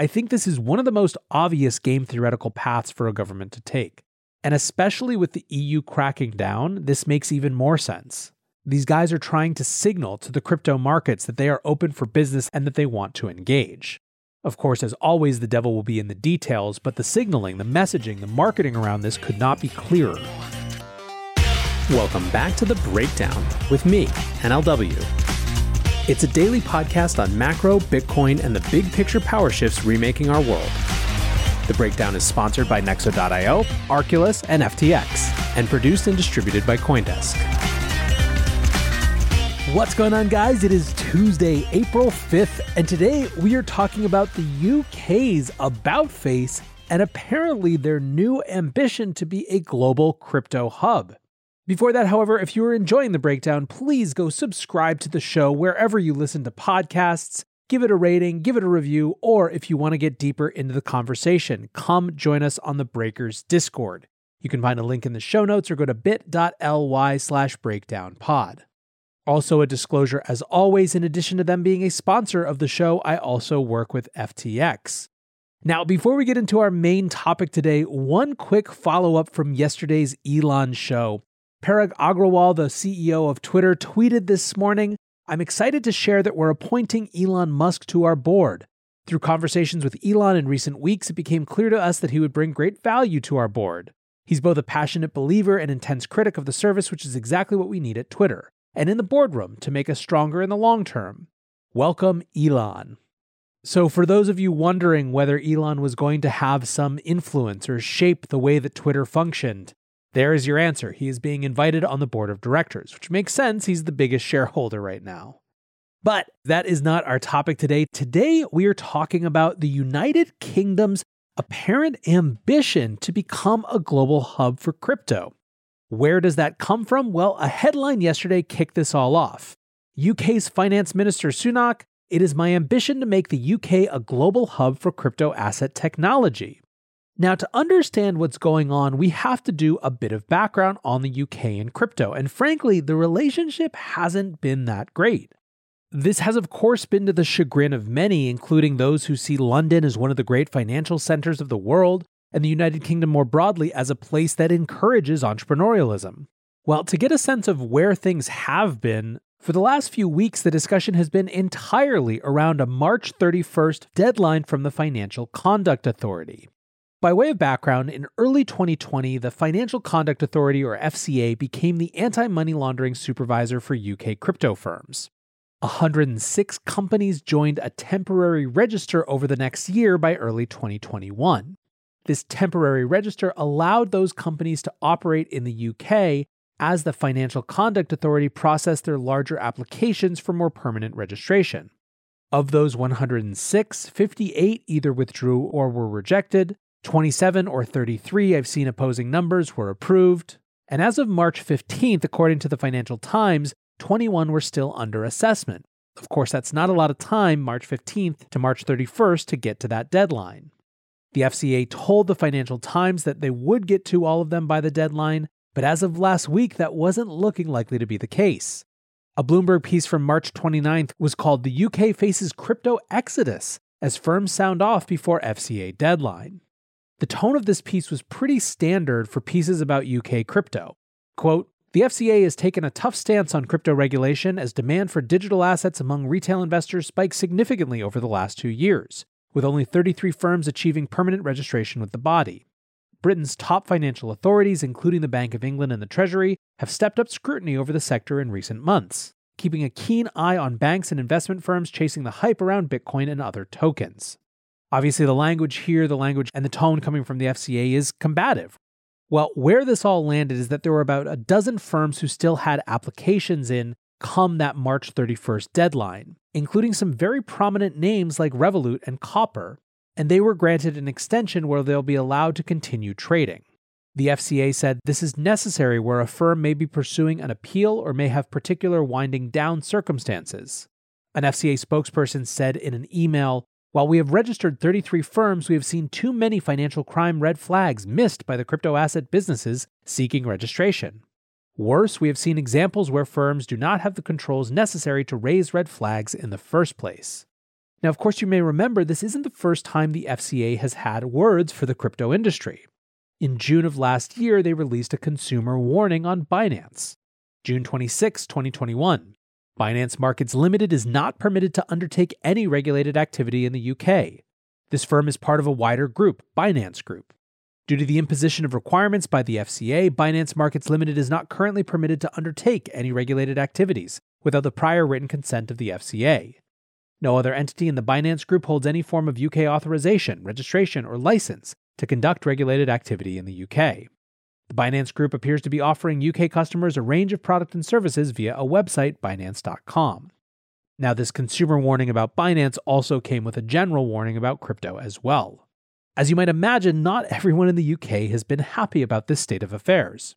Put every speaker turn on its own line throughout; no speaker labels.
I think this is one of the most obvious game theoretical paths for a government to take. And especially with the EU cracking down, this makes even more sense. These guys are trying to signal to the crypto markets that they are open for business and that they want to engage. Of course, as always, the devil will be in the details, but the signaling, the messaging, the marketing around this could not be clearer.
Welcome back to The Breakdown with me, NLW. It's a daily podcast on macro, Bitcoin, and the big picture power shifts remaking our world. The breakdown is sponsored by Nexo.io, Arculus, and FTX, and produced and distributed by Coindesk.
What's going on, guys? It is Tuesday, April 5th, and today we are talking about the UK's About Face and apparently their new ambition to be a global crypto hub. Before that, however, if you are enjoying the breakdown, please go subscribe to the show wherever you listen to podcasts. Give it a rating, give it a review, or if you want to get deeper into the conversation, come join us on the Breakers Discord. You can find a link in the show notes or go to bit.ly slash breakdownpod. Also, a disclosure as always, in addition to them being a sponsor of the show, I also work with FTX. Now, before we get into our main topic today, one quick follow up from yesterday's Elon show. Parag Agrawal, the CEO of Twitter, tweeted this morning I'm excited to share that we're appointing Elon Musk to our board. Through conversations with Elon in recent weeks, it became clear to us that he would bring great value to our board. He's both a passionate believer and intense critic of the service, which is exactly what we need at Twitter, and in the boardroom to make us stronger in the long term. Welcome, Elon. So, for those of you wondering whether Elon was going to have some influence or shape the way that Twitter functioned, there is your answer. He is being invited on the board of directors, which makes sense. He's the biggest shareholder right now. But that is not our topic today. Today, we are talking about the United Kingdom's apparent ambition to become a global hub for crypto. Where does that come from? Well, a headline yesterday kicked this all off. UK's Finance Minister Sunak, it is my ambition to make the UK a global hub for crypto asset technology. Now, to understand what's going on, we have to do a bit of background on the UK and crypto. And frankly, the relationship hasn't been that great. This has, of course, been to the chagrin of many, including those who see London as one of the great financial centers of the world and the United Kingdom more broadly as a place that encourages entrepreneurialism. Well, to get a sense of where things have been, for the last few weeks, the discussion has been entirely around a March 31st deadline from the Financial Conduct Authority. By way of background, in early 2020, the Financial Conduct Authority, or FCA, became the anti money laundering supervisor for UK crypto firms. 106 companies joined a temporary register over the next year by early 2021. This temporary register allowed those companies to operate in the UK as the Financial Conduct Authority processed their larger applications for more permanent registration. Of those 106, 58 either withdrew or were rejected, 27 or 33 I've seen opposing numbers were approved. And as of March 15th, according to the Financial Times, 21 were still under assessment. Of course, that's not a lot of time, March 15th to March 31st, to get to that deadline. The FCA told the Financial Times that they would get to all of them by the deadline, but as of last week, that wasn't looking likely to be the case. A Bloomberg piece from March 29th was called The UK Faces Crypto Exodus as firms sound off before FCA deadline. The tone of this piece was pretty standard for pieces about UK crypto. Quote, the FCA has taken a tough stance on crypto regulation as demand for digital assets among retail investors spiked significantly over the last two years, with only 33 firms achieving permanent registration with the body. Britain's top financial authorities, including the Bank of England and the Treasury, have stepped up scrutiny over the sector in recent months, keeping a keen eye on banks and investment firms chasing the hype around Bitcoin and other tokens. Obviously, the language here, the language and the tone coming from the FCA is combative. Well, where this all landed is that there were about a dozen firms who still had applications in come that March 31st deadline, including some very prominent names like Revolut and Copper, and they were granted an extension where they'll be allowed to continue trading. The FCA said this is necessary where a firm may be pursuing an appeal or may have particular winding down circumstances. An FCA spokesperson said in an email while we have registered 33 firms, we have seen too many financial crime red flags missed by the crypto asset businesses seeking registration. Worse, we have seen examples where firms do not have the controls necessary to raise red flags in the first place. Now, of course, you may remember this isn't the first time the FCA has had words for the crypto industry. In June of last year, they released a consumer warning on Binance. June 26, 2021. Binance Markets Limited is not permitted to undertake any regulated activity in the UK. This firm is part of a wider group, Binance Group. Due to the imposition of requirements by the FCA, Binance Markets Limited is not currently permitted to undertake any regulated activities without the prior written consent of the FCA. No other entity in the Binance Group holds any form of UK authorization, registration, or license to conduct regulated activity in the UK. The Binance Group appears to be offering UK customers a range of products and services via a website, Binance.com. Now, this consumer warning about Binance also came with a general warning about crypto as well. As you might imagine, not everyone in the UK has been happy about this state of affairs.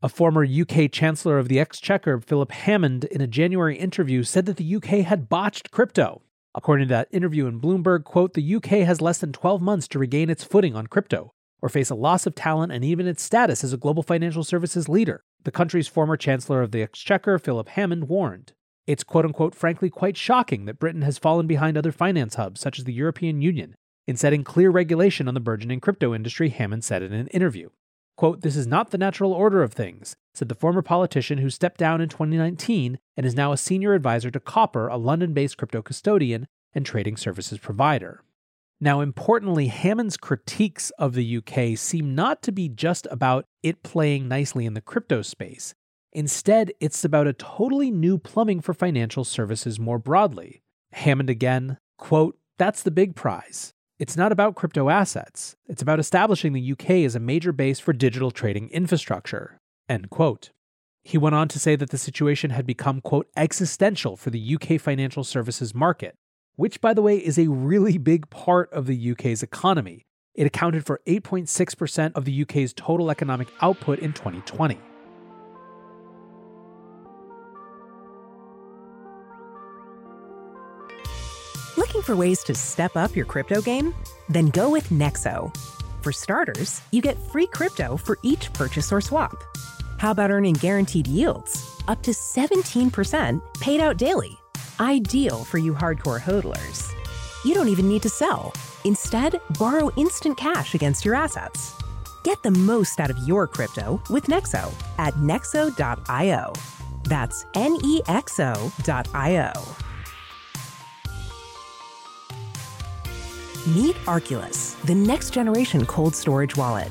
A former UK Chancellor of the Exchequer, Philip Hammond, in a January interview said that the UK had botched crypto. According to that interview in Bloomberg, quote, the UK has less than 12 months to regain its footing on crypto, or face a loss of talent and even its status as a global financial services leader, the country's former Chancellor of the Exchequer, Philip Hammond, warned. It's quote unquote frankly quite shocking that Britain has fallen behind other finance hubs such as the European Union in setting clear regulation on the burgeoning crypto industry, Hammond said in an interview. Quote, This is not the natural order of things, said the former politician who stepped down in 2019 and is now a senior advisor to Copper, a London based crypto custodian and trading services provider. Now, importantly, Hammond's critiques of the UK seem not to be just about it playing nicely in the crypto space. Instead, it's about a totally new plumbing for financial services more broadly. Hammond again, quote, That's the big prize. It's not about crypto assets. It's about establishing the UK as a major base for digital trading infrastructure. End quote. He went on to say that the situation had become, quote, existential for the UK financial services market, which, by the way, is a really big part of the UK's economy. It accounted for 8.6% of the UK's total economic output in 2020.
Looking for ways to step up your crypto game? Then go with Nexo. For starters, you get free crypto for each purchase or swap. How about earning guaranteed yields? Up to 17% paid out daily. Ideal for you hardcore hodlers. You don't even need to sell. Instead, borrow instant cash against your assets. Get the most out of your crypto with Nexo at nexo.io. That's N E X O.io. Meet Arculus, the next generation cold storage wallet.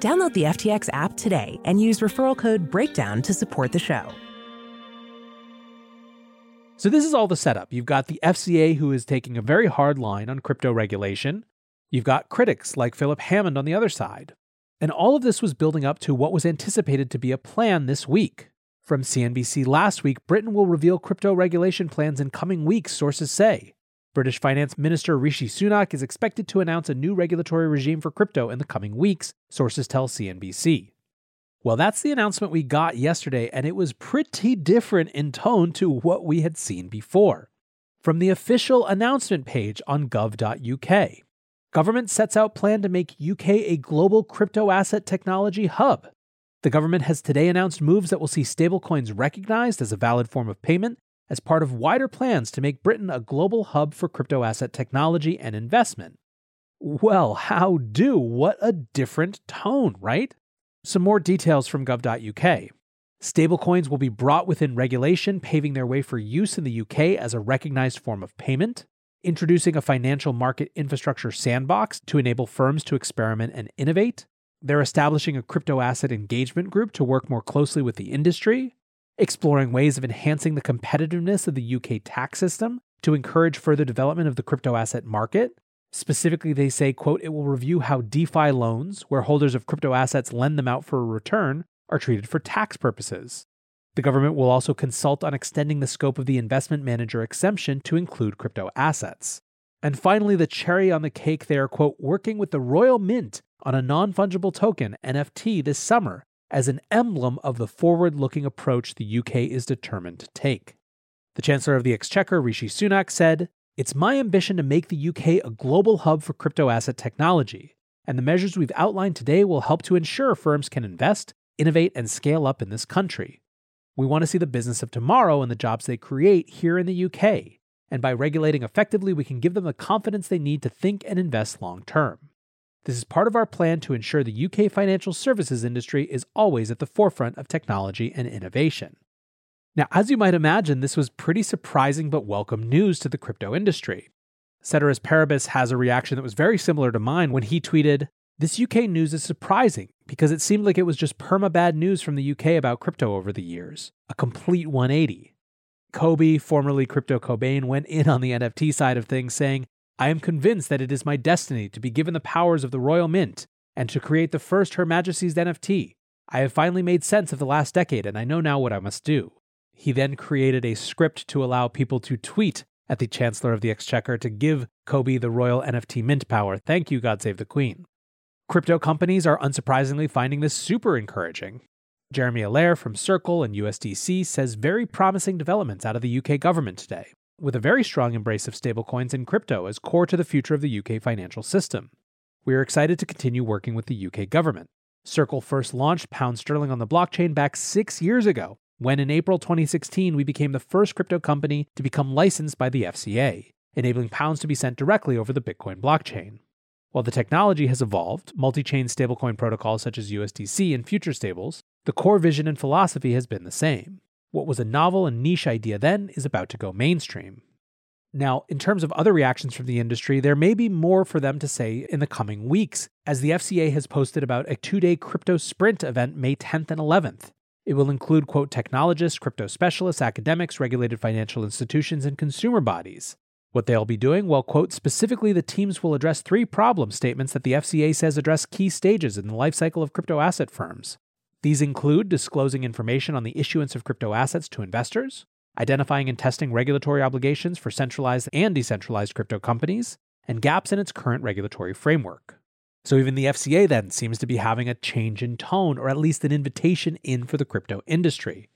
Download the FTX app today and use referral code BREAKDOWN to support the show.
So, this is all the setup. You've got the FCA, who is taking a very hard line on crypto regulation. You've got critics like Philip Hammond on the other side. And all of this was building up to what was anticipated to be a plan this week. From CNBC last week, Britain will reveal crypto regulation plans in coming weeks, sources say. British Finance Minister Rishi Sunak is expected to announce a new regulatory regime for crypto in the coming weeks, sources tell CNBC. Well, that's the announcement we got yesterday, and it was pretty different in tone to what we had seen before. From the official announcement page on gov.uk, government sets out plan to make UK a global crypto asset technology hub. The government has today announced moves that will see stablecoins recognized as a valid form of payment as part of wider plans to make Britain a global hub for crypto asset technology and investment. Well, how do? What a different tone, right? Some more details from gov.uk. Stablecoins will be brought within regulation, paving their way for use in the UK as a recognized form of payment. introducing a financial market infrastructure sandbox to enable firms to experiment and innovate. They're establishing a crypto asset engagement group to work more closely with the industry, exploring ways of enhancing the competitiveness of the UK tax system to encourage further development of the crypto asset market. Specifically, they say, quote, it will review how DeFi loans, where holders of crypto assets lend them out for a return, are treated for tax purposes. The government will also consult on extending the scope of the investment manager exemption to include crypto assets. And finally, the cherry on the cake, they are, quote, working with the Royal Mint on a non fungible token, NFT, this summer as an emblem of the forward looking approach the UK is determined to take. The Chancellor of the Exchequer, Rishi Sunak, said, It's my ambition to make the UK a global hub for crypto asset technology, and the measures we've outlined today will help to ensure firms can invest, innovate, and scale up in this country. We want to see the business of tomorrow and the jobs they create here in the UK, and by regulating effectively, we can give them the confidence they need to think and invest long term. This is part of our plan to ensure the UK financial services industry is always at the forefront of technology and innovation. Now, as you might imagine, this was pretty surprising but welcome news to the crypto industry. Ceteris Paribus has a reaction that was very similar to mine when he tweeted, This UK news is surprising because it seemed like it was just perma bad news from the UK about crypto over the years, a complete 180. Cobie, formerly Crypto Cobain, went in on the NFT side of things, saying, I am convinced that it is my destiny to be given the powers of the Royal Mint and to create the first Her Majesty's NFT. I have finally made sense of the last decade and I know now what I must do. He then created a script to allow people to tweet at the Chancellor of the Exchequer to give Cobie the royal NFT mint power. Thank you, God Save the Queen. Crypto companies are unsurprisingly finding this super encouraging. Jeremy Allaire from Circle and USDC says very promising developments out of the UK government today with a very strong embrace of stablecoins and crypto as core to the future of the UK financial system. We are excited to continue working with the UK government. Circle first launched pound sterling on the blockchain back six years ago, when in April 2016 we became the first crypto company to become licensed by the FCA, enabling pounds to be sent directly over the Bitcoin blockchain. While the technology has evolved, multi chain stablecoin protocols such as USDC and future stables, the core vision and philosophy has been the same. What was a novel and niche idea then is about to go mainstream. Now, in terms of other reactions from the industry, there may be more for them to say in the coming weeks, as the FCA has posted about a two day crypto sprint event May 10th and 11th. It will include, quote, technologists, crypto specialists, academics, regulated financial institutions, and consumer bodies. What they'll be doing? Well, quote, specifically, the teams will address three problem statements that the FCA says address key stages in the life cycle of crypto asset firms. These include disclosing information on the issuance of crypto assets to investors, identifying and testing regulatory obligations for centralized and decentralized crypto companies, and gaps in its current regulatory framework. So even the FCA then seems to be having a change in tone, or at least an invitation in for the crypto industry.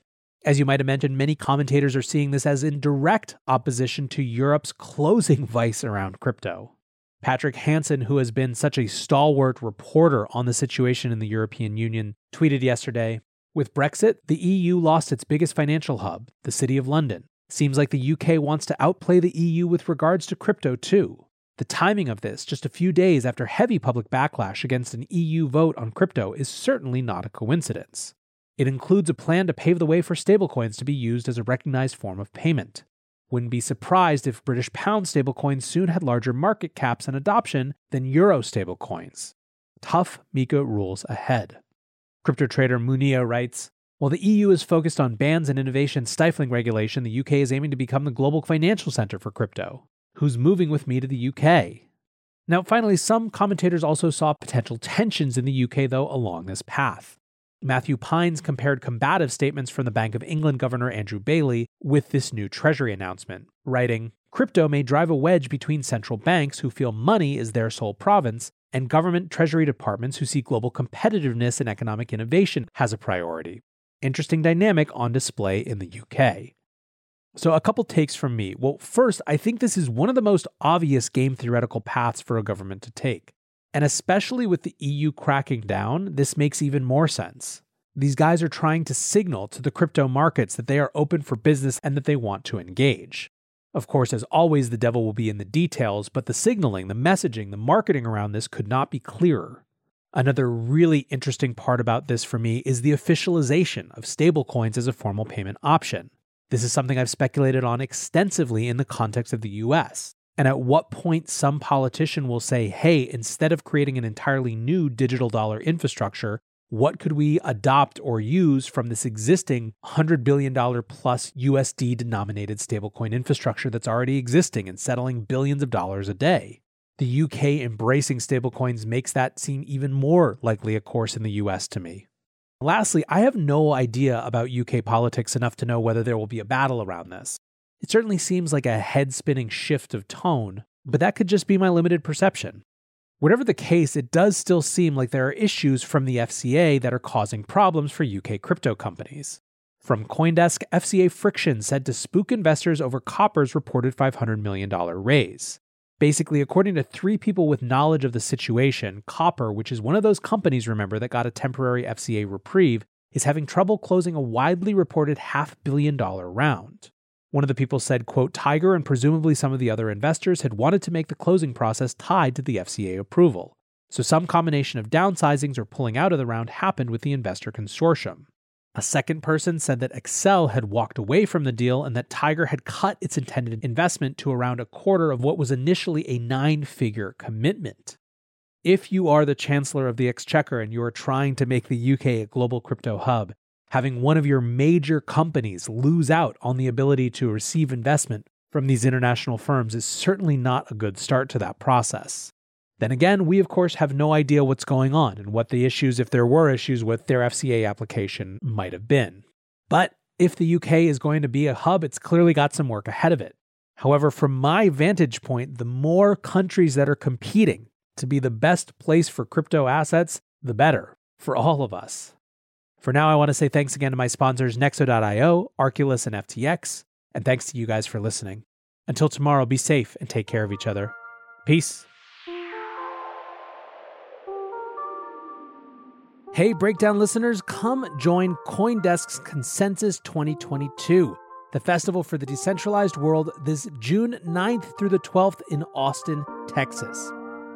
As you might imagine, many commentators are seeing this as in direct opposition to Europe's closing vice around crypto. Patrick Hansen, who has been such a stalwart reporter on the situation in the European Union, tweeted yesterday With Brexit, the EU lost its biggest financial hub, the City of London. Seems like the UK wants to outplay the EU with regards to crypto, too. The timing of this, just a few days after heavy public backlash against an EU vote on crypto, is certainly not a coincidence. It includes a plan to pave the way for stablecoins to be used as a recognized form of payment. Wouldn't be surprised if British pound stablecoins soon had larger market caps and adoption than euro stablecoins. Tough MiCA rules ahead. Crypto trader Munia writes While the EU is focused on bans and innovation stifling regulation, the UK is aiming to become the global financial center for crypto. Who's moving with me to the UK? Now, finally, some commentators also saw potential tensions in the UK, though, along this path. Matthew Pines compared combative statements from the Bank of England Governor Andrew Bailey with this new Treasury announcement, writing Crypto may drive a wedge between central banks who feel money is their sole province and government treasury departments who see global competitiveness and economic innovation as a priority. Interesting dynamic on display in the UK. So, a couple takes from me. Well, first, I think this is one of the most obvious game theoretical paths for a government to take. And especially with the EU cracking down, this makes even more sense. These guys are trying to signal to the crypto markets that they are open for business and that they want to engage. Of course, as always, the devil will be in the details, but the signaling, the messaging, the marketing around this could not be clearer. Another really interesting part about this for me is the officialization of stablecoins as a formal payment option. This is something I've speculated on extensively in the context of the US. And at what point some politician will say, hey, instead of creating an entirely new digital dollar infrastructure, what could we adopt or use from this existing $100 billion plus USD denominated stablecoin infrastructure that's already existing and settling billions of dollars a day? The UK embracing stablecoins makes that seem even more likely a course in the US to me. Lastly, I have no idea about UK politics enough to know whether there will be a battle around this. It certainly seems like a head spinning shift of tone, but that could just be my limited perception. Whatever the case, it does still seem like there are issues from the FCA that are causing problems for UK crypto companies. From Coindesk, FCA friction said to spook investors over Copper's reported $500 million raise. Basically, according to three people with knowledge of the situation, Copper, which is one of those companies, remember, that got a temporary FCA reprieve, is having trouble closing a widely reported half billion dollar round. One of the people said, quote, Tiger and presumably some of the other investors had wanted to make the closing process tied to the FCA approval. So some combination of downsizings or pulling out of the round happened with the investor consortium. A second person said that Accel had walked away from the deal and that Tiger had cut its intended investment to around a quarter of what was initially a nine figure commitment. If you are the Chancellor of the Exchequer and you are trying to make the UK a global crypto hub, having one of your major companies lose out on the ability to receive investment from these international firms is certainly not a good start to that process. Then again, we of course have no idea what's going on and what the issues, if there were issues with their FCA application, might have been. But if the UK is going to be a hub, it's clearly got some work ahead of it. However, from my vantage point, the more countries that are competing to be the best place for crypto assets, the better for all of us. For now, I want to say thanks again to my sponsors Nexo.io, Arculus, and FTX, and thanks to you guys for listening. Until tomorrow, be safe and take care of each other. Peace. Hey, Breakdown listeners, come join Coindesk's Consensus 2022, the festival for the decentralized world, this June 9th through the 12th in Austin, Texas.